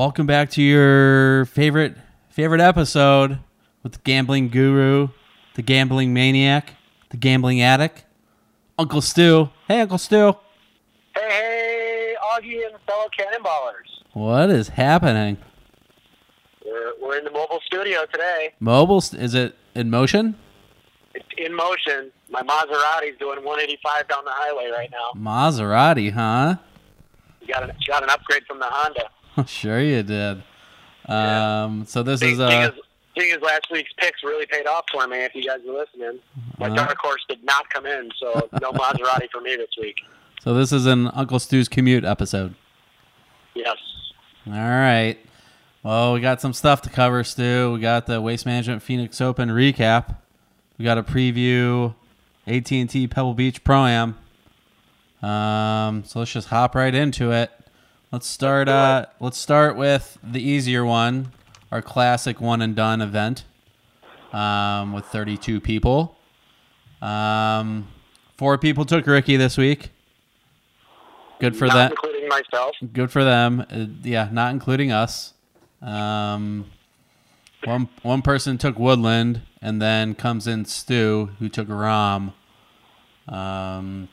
welcome back to your favorite favorite episode with the gambling guru, the gambling maniac, the gambling addict, Uncle Stu. Hey, Uncle Stu. Hey, hey, Augie and fellow cannonballers. What is happening? We're, we're in the mobile studio today. Mobile? Is it in motion? It's in motion. My Maserati's doing 185 down the highway right now. Maserati, huh? You got an, got an upgrade from the Honda. sure you did. Yeah. Um, so this is uh, is, thing is, last week's picks really paid off for me. If you guys are listening, my Uh-huh. dark horse did not come in, so no Maserati for me this week. so this is an Uncle Stu's commute episode. Yes. All right. Well, we got some stuff to cover, Stu. We got the Waste Management Phoenix Open recap. We got a preview AT&T Pebble Beach Pro Am. Um, so let's just hop right into it. Let's start. Uh, let's start with the easier one, our classic one and done event, um, with 32 people. Um, four people took Rickie this week. Good for them. including myself. good for them. Uh, yeah, not including us. Um, one one person took Woodland, and then comes in Stu, who took Rahm. Um,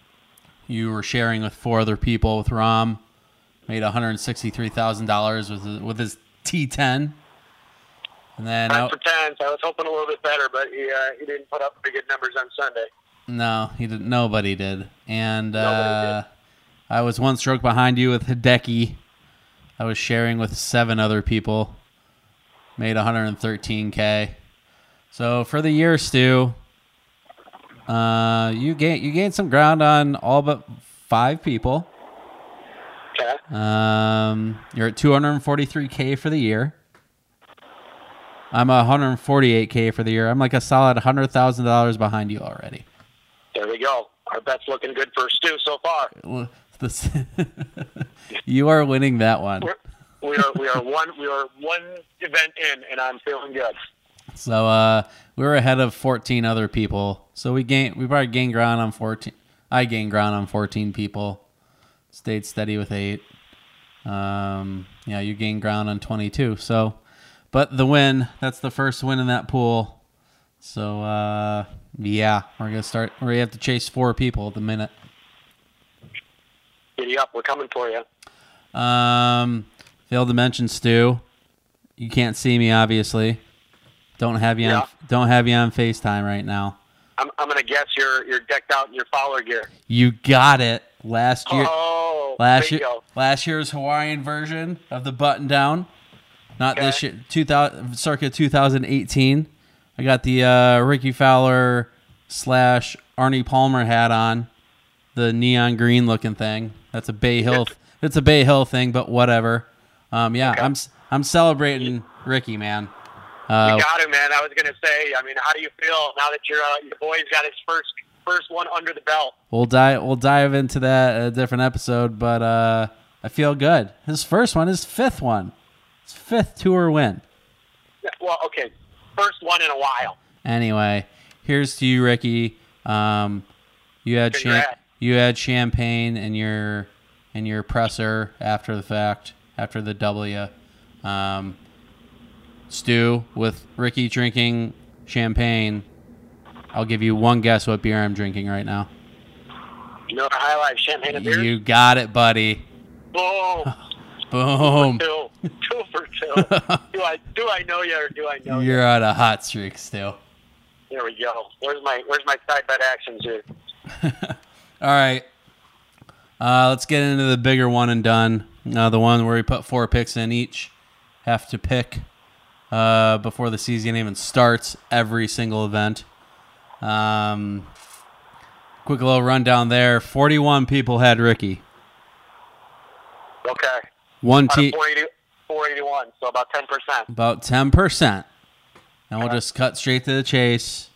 you were sharing with four other people with Rahm. Made one hundred sixty three thousand dollars with his, with his T ten. And then I, for tens. I was hoping a little bit better, but he uh, he didn't put up pretty good numbers on Sunday. No, he didn't. Nobody did. And Nobody uh, I was one stroke behind you with Hideki. I was sharing with seven other people. Made 113k. So for the year, Stu, uh, you gain you gained some ground on all but five people. Um, you're at 243k for the year. I'm 148k for the year. I'm like a solid hundred thousand dollars behind you already. There we go. Our bet's looking good for Stu so far. Well, this- you are winning that one. We're, we are we are one we are one event in, and I'm feeling good. So uh, we were ahead of 14 other people. So we gained we probably gained ground on 14. I gained ground on 14 people. Stayed steady with eight. Um, yeah, you gained ground on 22. So, but the win that's the first win in that pool. So uh, yeah, we're gonna start. We have to chase four people at the minute. Giddy up, we're coming for you. Um, failed to mention Stu. You can't see me, obviously. Don't have you on. Don't have you on Facetime right now. I'm I'm gonna guess you're you're decked out in your Fowler gear. You got it. Last year, Oh, last year, last year's Hawaiian version of the button down. Not this year. 2000, circa 2018. I got the uh, Rickie Fowler slash Arnie Palmer hat on, the neon green looking thing. That's a Bay Hill. It's a Bay Hill thing, but whatever. Um, yeah, Okay. I'm I'm celebrating Rickie, man. You Uh, got it, man. I was gonna say. I mean, how do you feel now that your uh, your boy's got his first first one under the belt? we'll dive we'll dive into that a different episode, but uh, I feel good. His first one, his fifth one, his fifth tour win. Well, okay, first one in a while. Anyway, here's to you, Rickie. Um, you had you had champagne in your in your presser after the fact, after the W. Um, Stu with Rickie drinking champagne. I'll give you one guess what beer I'm drinking right now. You know the High Life champagne and beer. You got it, buddy. Boom, Boom. two, two for two. do I do I know you or do I know you? You're on a hot streak still. There we go. Where's my where's my side bet actions here? All right. Uh, let's get into the bigger one and done. Uh, the one where we put four picks in each. Have to pick uh, before the season even starts. Every single event. Um, quick little rundown there. Forty-one people had Rickie. Okay. One team, 480 481, so about ten percent. about ten percent. And we'll just cut straight to the chase.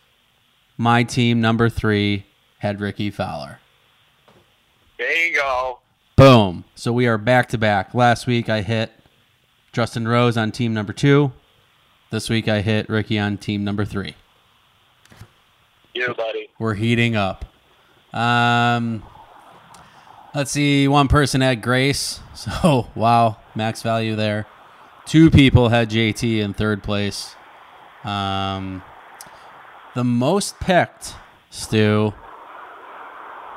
My team, number three, had Rickie Fowler. There you go. Boom. So we are back to back. Last week I hit Justin Rose on team number two. This week I hit Rickie on team number three. You, buddy. We're heating up. Um, let's see. One person had Grace. So wow, max value there. two people had JT in third place. Um, the most picked, Stu,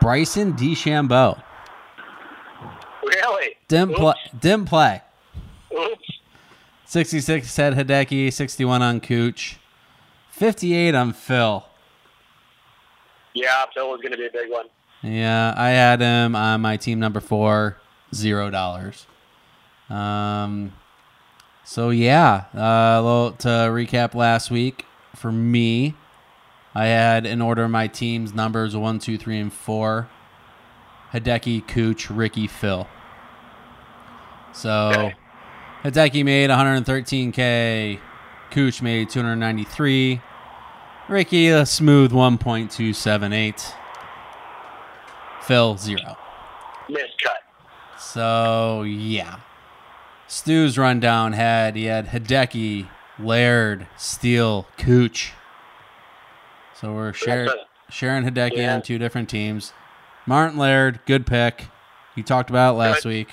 Bryson DeChambeau. Really? Didn't play. Didn't play. Oops. 66 had Hideki, 61 on Kuch, 58 on Phil. Yeah, Phil was going to be a big one. Yeah, I had him on my team number four, zero dollars. Um, so yeah, uh, little, to recap last week for me, I had in order my team's numbers one, two, three, and four. Hideki, Kuch, Rickie, Phil. So Okay. Hideki made 113k, Kuch made 293, Rickie a smooth 1.278. Phil zero. Miscut. So yeah, Stu's rundown had he had Hideki, Laird, Steele, Kuch. So we're That's sharing Hideki Yeah. on two different teams. Martin Laird, good pick. You talked about it last Good. week.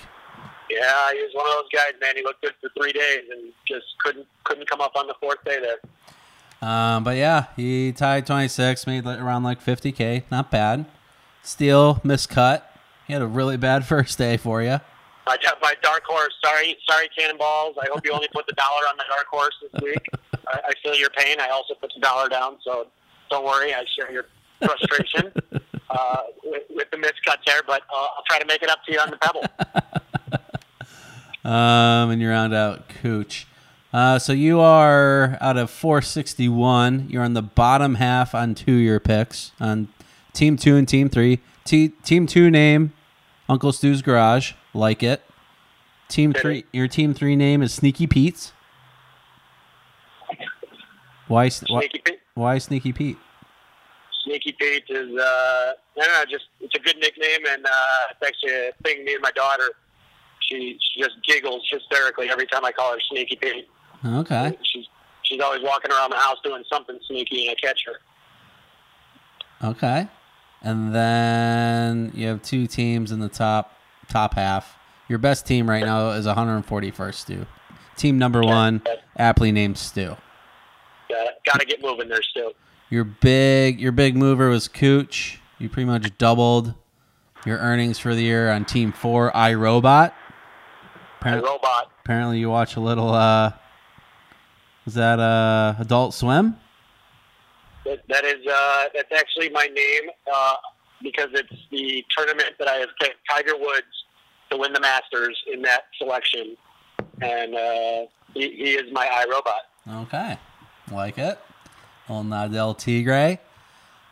Yeah, he was one of those guys, man. He looked good for three days and just couldn't couldn't come up on the fourth day there. Um, but yeah, he tied 26, made around like 50k. Not bad. Steele miscut. He had a really bad first day for you. I got my dark horse. Sorry, sorry, cannonballs. I hope you only put the dollar on the dark horse this week. I, I feel your pain. I also put the dollar down, so don't worry. I share your frustration uh, with, with the miscuts there, but uh, I'll try to make it up to you on the pebble. Um, and you round out Kuch. Uh, so you are out of 461. You're on the bottom half on two your picks on team two and team three. T- team two name Uncle Stu's Garage. Like it. Team three. Your team three name is Sneaky Pete's. Why? Sneaky Pete. why Sneaky Pete? Sneaky Pete is, uh, know, just it's a good nickname, and uh, it's actually a thing. Me and my daughter, she she just giggles hysterically every time I call her Sneaky Pete. Okay. She's she's always walking around the house doing something sneaky, and I catch her. Okay. And then you have two teams in the top top half. Your best team right now is 141st Stu. Team number one, aptly named Stu. Got to get moving there still. Your big your big mover was Kuch. You pretty much doubled your earnings for the year on Team Four, iRobot. Apparently, robot. apparently you watch a little. uh Was that uh Adult Swim? That, that is uh, that's actually my name uh, because it's the tournament that I have picked Tiger Woods to win the Masters in that selection, and uh, he, he is my iRobot. Okay. Like it. Old Nadel Tigre.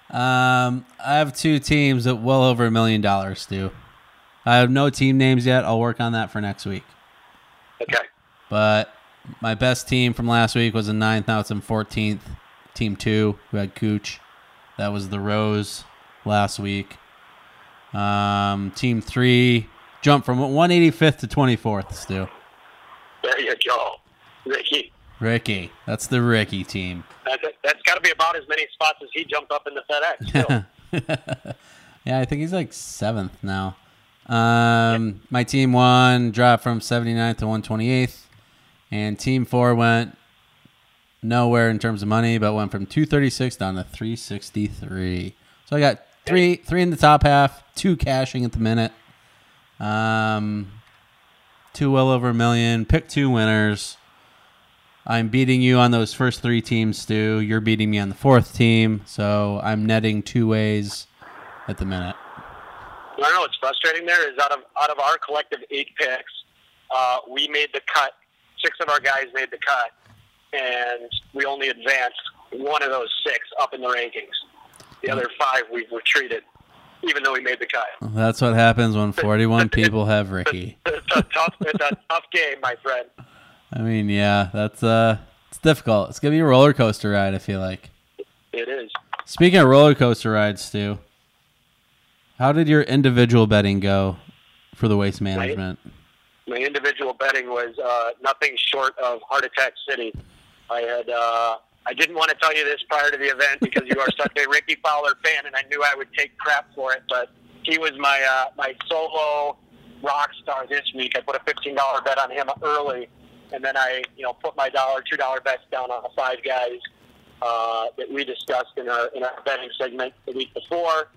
Um, I have two teams at well over a million dollars, Stu. I have no team names yet. I'll work on that for next week. Okay. But my best team from last week was the 9th, now it's in 14th. Team 2, who had Kuch. That was the Rose last week. Um, team 3 jumped from 185th to 24th, Stu. There you go, Rickie. Rickie. That's the Rickie team. That's, that's got to be about as many spots as he jumped up in the FedEx. Yeah, I think he's like seventh now. Um, my team one dropped from 79th to 128th, and team four went nowhere in terms of money, but went from 236 down to 363. So I got three three in the top half, two cashing at the minute. Um, two well over a million. Pick two winners. I'm beating you on those first three teams, Stu. You're beating me on the fourth team, so I'm netting two ways at the minute. I don't know what's frustrating there is out of out of our collective eight picks, uh, we made the cut. Six of our guys made the cut, and we only advanced one of those six up in the rankings. The other five we've retreated, even though we made the cut. That's what happens when 41 people have Rickie. It's a tough, it's a tough game, my friend. I mean, yeah, that's uh, it's difficult. It's gonna be a roller coaster ride. I feel like. It is. Speaking of roller coaster rides, Stu, how did your individual betting go for the waste management? My individual betting was uh, nothing short of heart attack city. I had. Uh, I didn't want to tell you this prior to the event because you are such a Rickie Fowler fan, and I knew I would take crap for it. But he was my uh, my solo rock star this week. I put a fifteen dollar bet on him early, and then I, you know, put my dollar, two dollar bets down on the five guys uh, that we discussed in our in our betting segment the week before.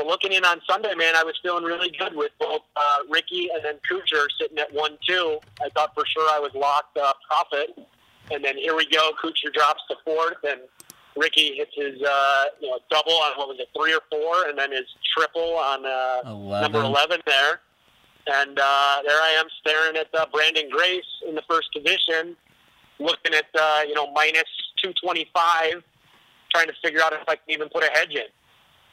So looking in on Sunday, man, I was feeling really good with both uh, Rickie and then Kuchar sitting at one two. I thought for sure I was locked uh, profit, and then here we go. Kuchar drops to fourth, and Rickie hits his uh, you know double on what was it three or four, and then his triple on uh, 11. number eleven there. And uh, there I am staring at uh, Branden Grace in the first position, looking at uh, you know minus two twenty five, trying to figure out if I can even put a hedge in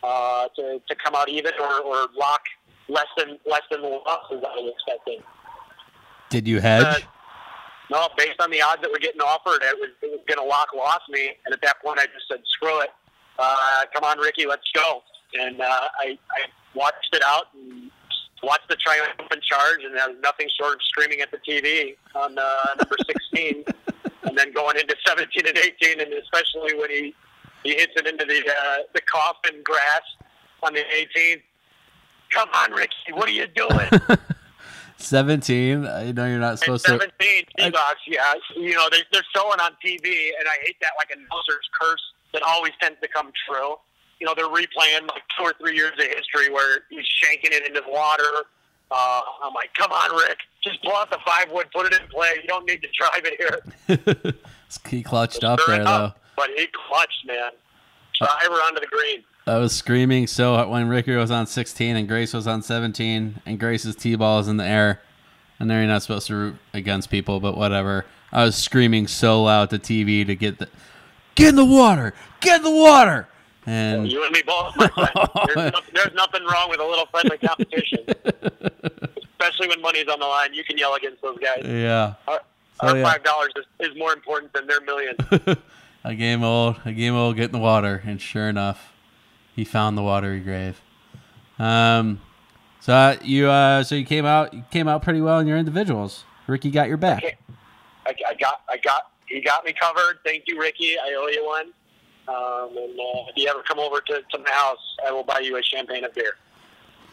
uh, to to come out even or, or lock less than less than the losses I was expecting. Did you hedge? Uh, no, based on the odds that were getting offered, it was, it was going to lock loss me. And at that point, I just said, "Screw it! Uh, come on, Rickie, let's go." And uh, I, I watched it out and watched the triumphant charge, and I was nothing short of screaming at the TV on uh, number 16, and then going into 17 and 18, and especially when he he hits it into the uh, the coffin grass on the 18th. Come on, Rickie, what are you doing? 17. I know you're not supposed to. 17, T-Box, yeah. You know, they, they're showing on TV, and I hate that like a announcer's curse that always tends to come true. You know, they're replaying like two or three years of history where he's shanking it into the water. Uh, I'm like, come on, Rick. Just pull out the five wood, put it in play. You don't need to drive it here. he clutched up Sure there, though. But he clutched, man. Driver uh, onto the green. I was screaming so when Rickie was on 16 and Grace was on 17, and Grace's T ball is in the air. And there you're not supposed to root against people, but whatever. I was screaming so loud to TV to get the get in the water, get in the water, and You and me both. There's, no, there's nothing wrong with a little friendly competition, especially when money's on the line. You can yell against those guys. yeah, Our, So, our yeah. five dollars is, is more important than their million. a game old, a game old, get in the water, and sure enough, he found the watery grave. Um, so uh, you, uh, so you came out, you came out pretty well in your individuals. Rickie got your back. I, I got, I got, he got me covered. Thank you, Rickie. I owe you one. Um, and uh, if you ever come over to, to my house, I will buy you a champagne and beer.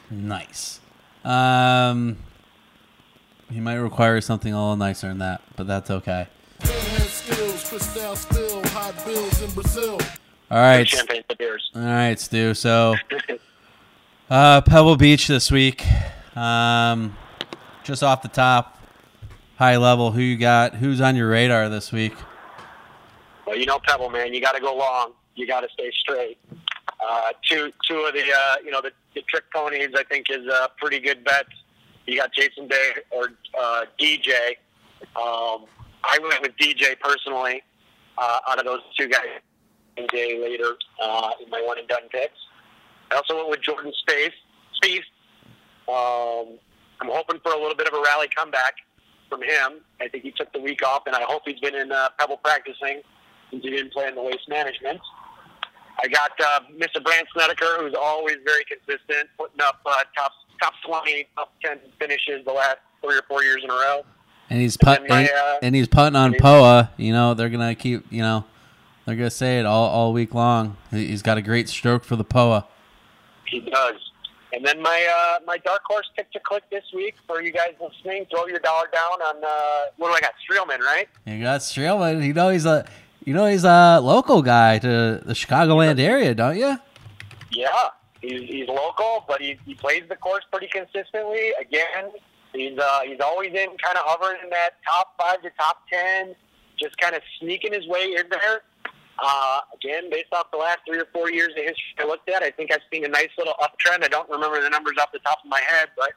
Nice. Um, he might require something a little nicer than that, but that's okay. Hand skills, Cristal still, hot bills in Brazil. All right. Champagne beers. All right, Stu. So, uh, Pebble Beach this week. Um, just off the top, high level, who you got? Who's on your radar this week? Well, you know, Pebble, man, you got to go long. You got to stay straight. Uh, two, two of the, uh, you know, the, the trick ponies, I think, is a pretty good bet. You got Jason Day or uh, DJ. Um, I went with DJ personally uh, out of those two guys. A day later uh, in my one and done picks. I also went with Jordan Space. Spieth. Um, I'm hoping for a little bit of a rally comeback from him. I think he took the week off, and I hope he's been in uh, Pebble practicing since he didn't play in the waste management. I got uh, Mr. Brandt Snedeker, who's always very consistent, putting up uh, top top 20, top 10 finishes the last three or four years in a row. And he's put, And my, uh, and he's putting on Poa. You know they're gonna keep. You know they're gonna say it all all week long. He- He's got a great stroke for the Poa. He does. And then my uh, my dark horse pick to click this week for you guys listening. Throw your dollar down on uh, what do I got? Streelman, right? You got Streelman. You know he's a you know he's a local guy to the Chicagoland area, don't you? Yeah, he's, he's local, but he, he plays the course pretty consistently. Again, he's uh, he's always in kind of hovering in that top five to top ten, just kind of sneaking his way in there. Uh, again, based off the last three or four years of history I looked at, I think I've seen a nice little uptrend. I don't remember the numbers off the top of my head, but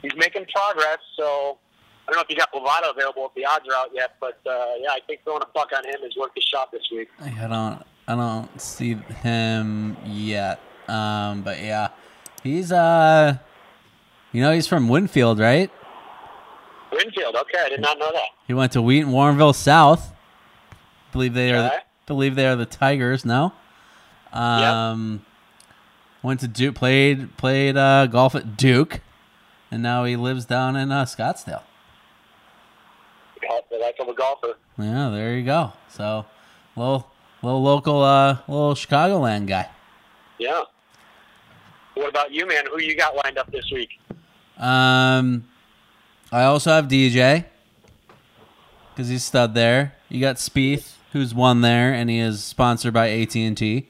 he's making progress. So I don't know if you got Bovado available if the odds are out yet, but uh, yeah, I think throwing a buck on him is worth the shot this week. I don't I don't see him yet. Um, but yeah, he's uh, you know he's from Winfield, right? Winfield, okay, I did not know that. He went to Wheaton Warrenville South. Believe they are. Okay. Believe they are the Tigers. No. Um, went to Duke. Played played uh, golf at Duke, and now he lives down in uh, Scottsdale. Golf, the life of a golfer. Yeah, there you go. So, little little local, uh, little Chicagoland guy. Yeah. What about you, man? Who you got lined up this week? Um, I also have DJ. because he's stud there. You got Spieth, who's won there, and he is sponsored by AT and T.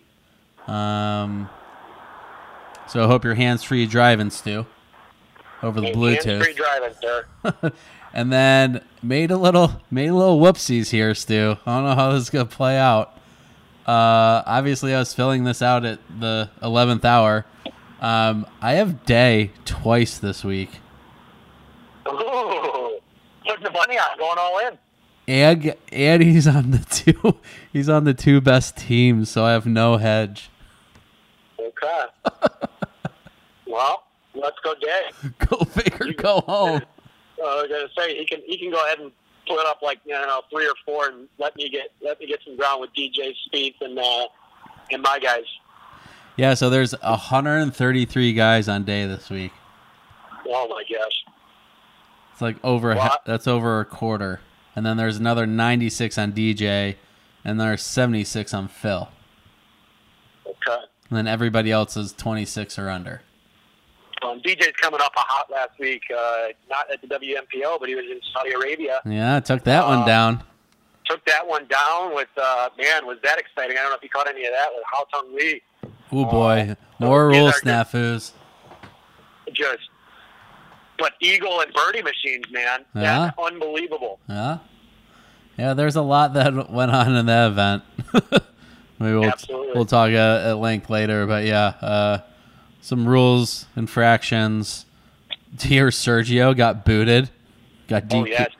Um, so I hope your hands free driving, Stu, over the Bluetooth. Free driving, sir. and then made a little made a little whoopsies here, Stu. I don't know how this is gonna play out. Uh, obviously, I was filling this out at the eleventh hour. Um, I have Day twice this week, Ooh, putting the money on, going all in. and and he's on the two he's on the two best teams, so I have no hedge. Okay. well, let's go, Jay. Go figure, go home. Uh, I was gonna say he can he can go ahead and put up like you know three or four and let me get let me get some ground with DJ Spieth and uh, and my guys. Yeah, so there's 133 guys on Day this week. Oh my gosh. It's like over a, What? that's over a quarter, and then there's another 96 on DJ, and there's 76 on Phil, Okay. and then everybody else is 26 or under. Um, DJ's coming off a hot last week, uh, not at the WMPO, but he was in Saudi Arabia. Yeah, took that one Uh, down. Took that one down with, uh, man, was that exciting. I don't know if you caught any of that with Haotong Li. Oh boy, uh, more rule snafus. Just, but Eagle and Birdie machines, man. Yeah? That's unbelievable. Yeah, yeah. There's a lot that went on in that event. Maybe we'll Absolutely. we'll talk at, at length later, but yeah, uh, some rules infractions. Dear Sergio got booted, got Oh, DQ yes.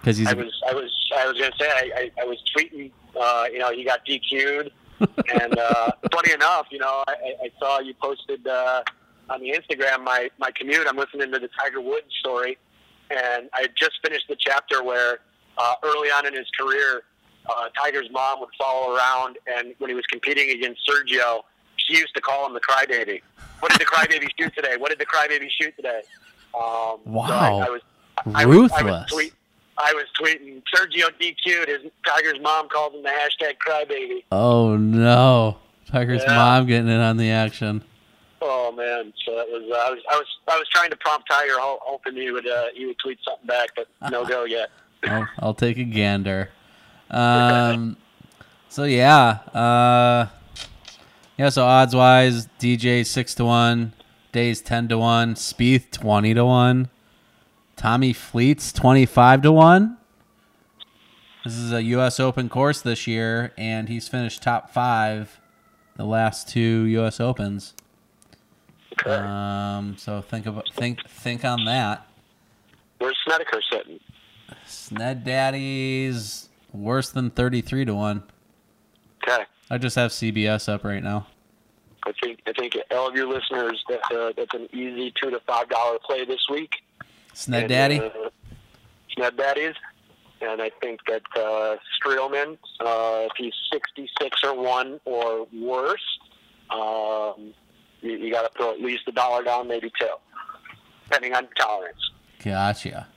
because he's I was, I was, I was gonna say, I, I, I was tweeting. Uh, you know, he got DQ'd, and uh, funny enough, you know, I, I- I saw you posted uh, on the Instagram my my commute. I'm listening to the Tiger Woods story, and I had just finished the chapter where uh, early on in his career, uh, Tiger's mom would follow around, and when he was competing against Sergio, she used to call him the crybaby. What did the crybaby shoot today? What did the crybaby shoot today? Um, so Wow. I, I was I was, I was, Ruthless. tweet, I was tweeting Sergio DQ'd. His Tiger's mom called him the hashtag crybaby. Oh no, Tiger's Yeah. mom getting in on the action. Oh man, so that was uh, I was I was I was trying to prompt Tiger, hoping he would uh, he would tweet something back, but no go yet. I'll, I'll take a gander. Um, so yeah, uh, yeah. So odds wise, DJ six to one, Days ten to one, Spieth twenty to one, Tommy Fleets twenty five to one. This is a U.S. Open course this year, and he's finished top five the last two U.S. Opens. Okay. Um, so think about think think on that. Where's Snedeker sitting? Sned Daddy's worse than 33 to 1. Okay. I just have CBS up right now. I think I think all of your listeners that's uh, that's an easy two to five dollar play this week. Sned And, Daddy? uh, Sned Daddies. And I think that uh, Streelman, uh, if he's 66 or 1 or worse, um, you, you got to throw at least a dollar down, maybe two, depending on tolerance. Gotcha.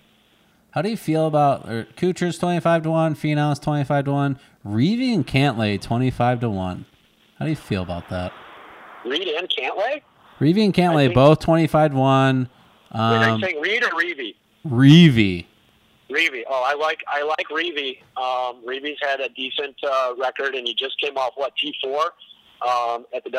How do you feel about or Kuchar's 25 to 1, Finau's 25 to 1, Reavie and Cantlay 25 to 1? How do you feel about that? Reed and Cantlay? Reavie and Cantlay both 25 to 1. Wait, are Um, you saying Reed or Reavie? Reavie. Reavie. Oh, I like I like Reavie. Um, Reavie's had a decent uh, record, and he just came off what T four um, at the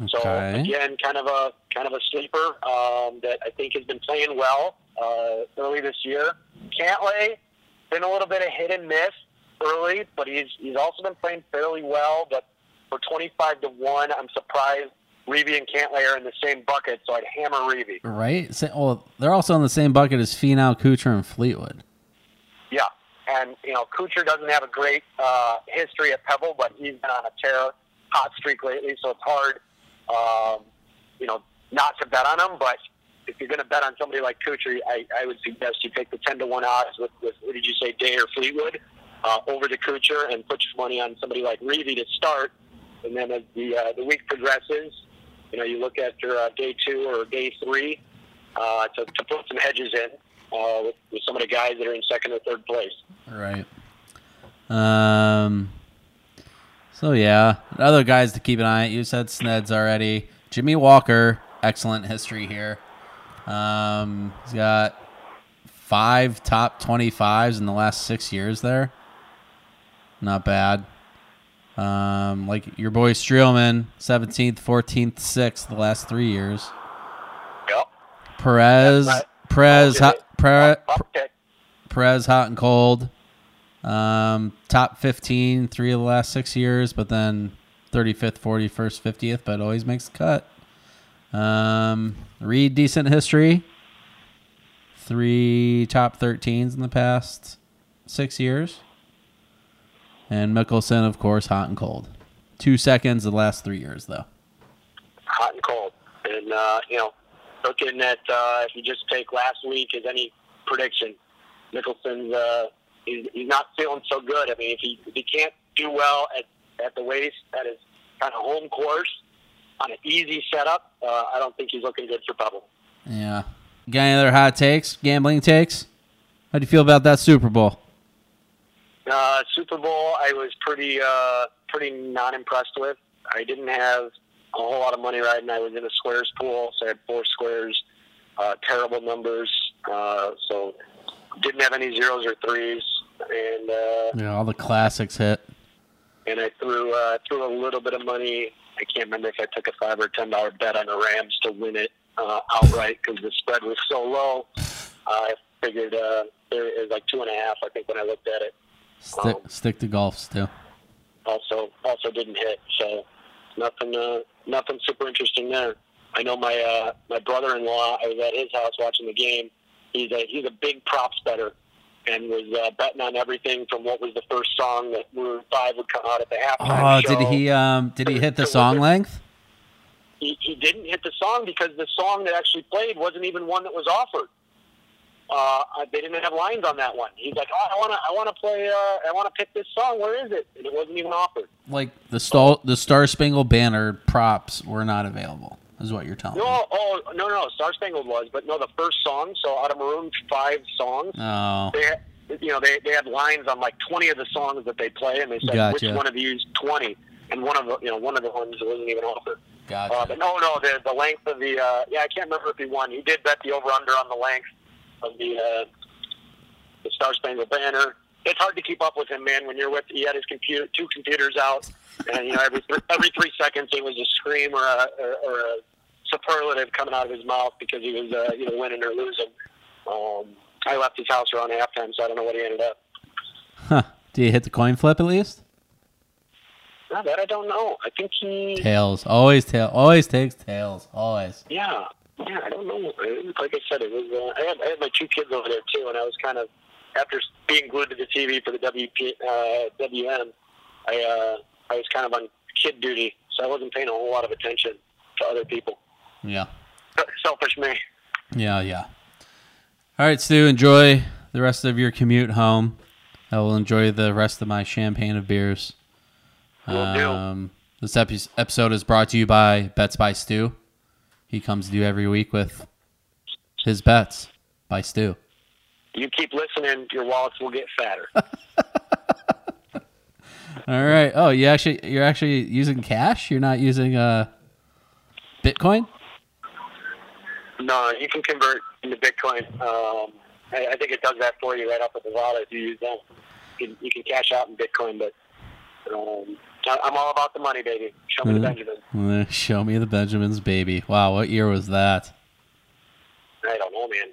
WMPO. So again, kind of a kind of a sleeper um, that I think has been playing well uh, early this year. Cantlay been a little bit of hit and miss early, but he's he's also been playing fairly well. But for twenty five to one, I'm surprised Reavie and Cantlay are in the same bucket, so I'd hammer Reavie. Right? Well, they're also in the same bucket as Finau, Kuchar, and Fleetwood. Yeah, and you know, Kuchar doesn't have a great uh, history at Pebble, but he's been on a tear, hot streak lately, so it's hard, um, you know, not to bet on him. But if you're going to bet on somebody like Kuchar, I, I would suggest you take the ten to one odds with, with what did you say, Day or Fleetwood, uh, over to Kuchar, and put your money on somebody like Reavie to start. And then as the uh, the week progresses, you know, you look at your uh, day two or day three uh, to, to put some hedges in uh, with, with some of the guys that are in second or third place. Right. Um. So yeah, other guys to keep an eye. You said Sneds already. Jimmy Walker, excellent history here. Um, he's got five top 25s in the last six years there. Not bad. Um, like your boy Streelman, 17th, 14th, 6th the last three years. Yep. Perez. Perez, hot, Perez. Perez, hot and cold. Um, top 15, three of the last six years, but then 35th, 41st, 50th, but always makes the cut. Um, Reed, decent history. Three top 13s in the past six years. And Mickelson, of course, hot and cold. Two seconds the last three years, though. hot and cold. And uh, you know, looking at uh, if you just take last week as any prediction, Mickelson's uh, he's, he's not feeling so good. I mean, if he if he can't do well at at the waste at his kind of home course on an easy setup, uh, I don't think he's looking good for Pebble. Yeah. Got any other hot takes, gambling takes? How do you feel about that Super Bowl? Uh, Super Bowl, I was pretty uh, pretty not impressed with. I didn't have a whole lot of money riding. I was in a squares pool, so I had four squares. Uh, terrible numbers, uh, so didn't have any zeros or threes, and uh, Yeah, all the classics hit. and I threw uh, threw a little bit of money. I can't remember if I took a five or ten dollar bet on the Rams to win it uh, outright because the spread was so low. I figured uh, there is like two and a half. I think when I looked at it. Stick, Um, stick to golf still. also also didn't hit. So nothing uh, nothing super interesting there. I know my uh, my brother-in-law. I was at his house watching the game. He's a he's a big props better, and was uh, betting on everything from what was the first song that Maroon Five would come out at the halftime Oh, show. did he um did he hit the song length? He, he didn't hit the song because the song that actually played wasn't even one that was offered. Uh, they didn't have lines on that one. He's like, "Oh, I want to, I want to play, uh, I want to pick this song. Where is it?" And it wasn't even offered. Like the star the Star Spangled Banner props were not available. Is what you're telling me. No, oh no, no, Star Spangled was, but no, the first song. So out of Maroon five songs, Oh, they, had, you know, they they had lines on like twenty of the songs that they play, and they said Gotcha. which one of these twenty, and one of the, you know, one of the ones wasn't even offered. gotcha. Uh, but no, no, the the length of the, uh, yeah, I can't remember if he won. He did bet the over under on the length of the uh, the Star Spangled Banner. It's hard to keep up with him, man. When you're with, he had his computer, two computers out, and you know, every th- every three seconds it was a scream or a or, or a superlative coming out of his mouth because he was, uh, you know, winning or losing. Um, I left his house around halftime, so I don't know what he ended up. Huh. Did he hit the coin flip at least? No, that I don't know. I think he, Tails. Always tail. Always takes tails. Always. yeah, yeah, I don't know. Like I said, it was. Uh, I had I had my two kids over there too, and I was kind of after being glued to the TV for the WP, uh, WM. I uh, I was kind of on kid duty, so I wasn't paying a whole lot of attention to other people. Yeah. Selfish me. Yeah, yeah. All right, Stu, enjoy the rest of your commute home. I will enjoy the rest of my champagne of beers. Will do. Um, this epi- episode is brought to you by Bets by Stu. He comes to you every week with his bets by Stu. You keep listening, your wallets will get fatter. All right. Oh, you actually you're actually using cash. You're not using uh Bitcoin. no, you can convert into Bitcoin. Um, I, I think it does that for you right off of the wallet if you use them. You can, you can cash out in Bitcoin, but um, I'm all about the money, baby. Show me the Mhm. Benjamin. Uh, Show me the Benjamins, baby. Wow, what year was that? I don't know, man.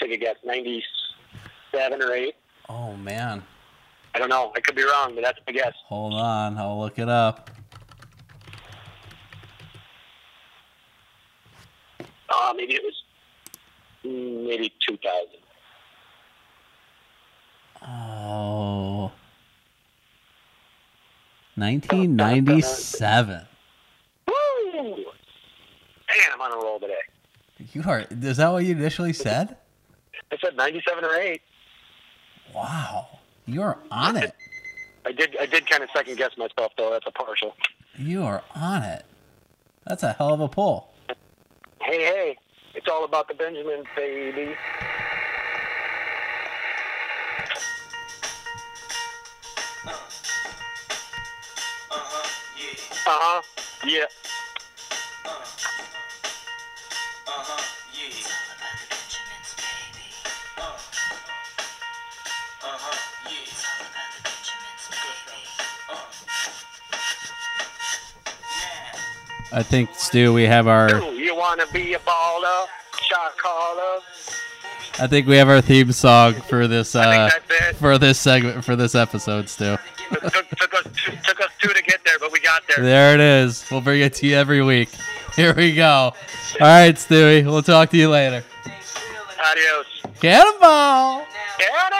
Take a guess. 97 or 8. Oh man. I don't know. I could be wrong, but that's my guess. Hold on, I'll look it up. Uh, maybe it was mm, maybe 2000. Oh. 1997. Woo! Man, I'm on a roll today. You are. Is that what you initially said? I said 97 or 8. Wow. You're on it. I did I did kind of second guess myself, though. That's a partial. You are on it. That's a hell of a pull. Hey, hey. It's all about the Benjamin, baby. Uh-huh. Yeah. I think Stu, we have our. You want to be a baller? Shot caller? I think we have our theme song for this. Uh, think that's it. for this segment for this episode, Stu. took, took us two, took us two to get there, but we got there. There it is. We'll bring it to you every week. Here we go. All right, Stewie. We'll talk to you later. Adios. Cannonball. Cannonball!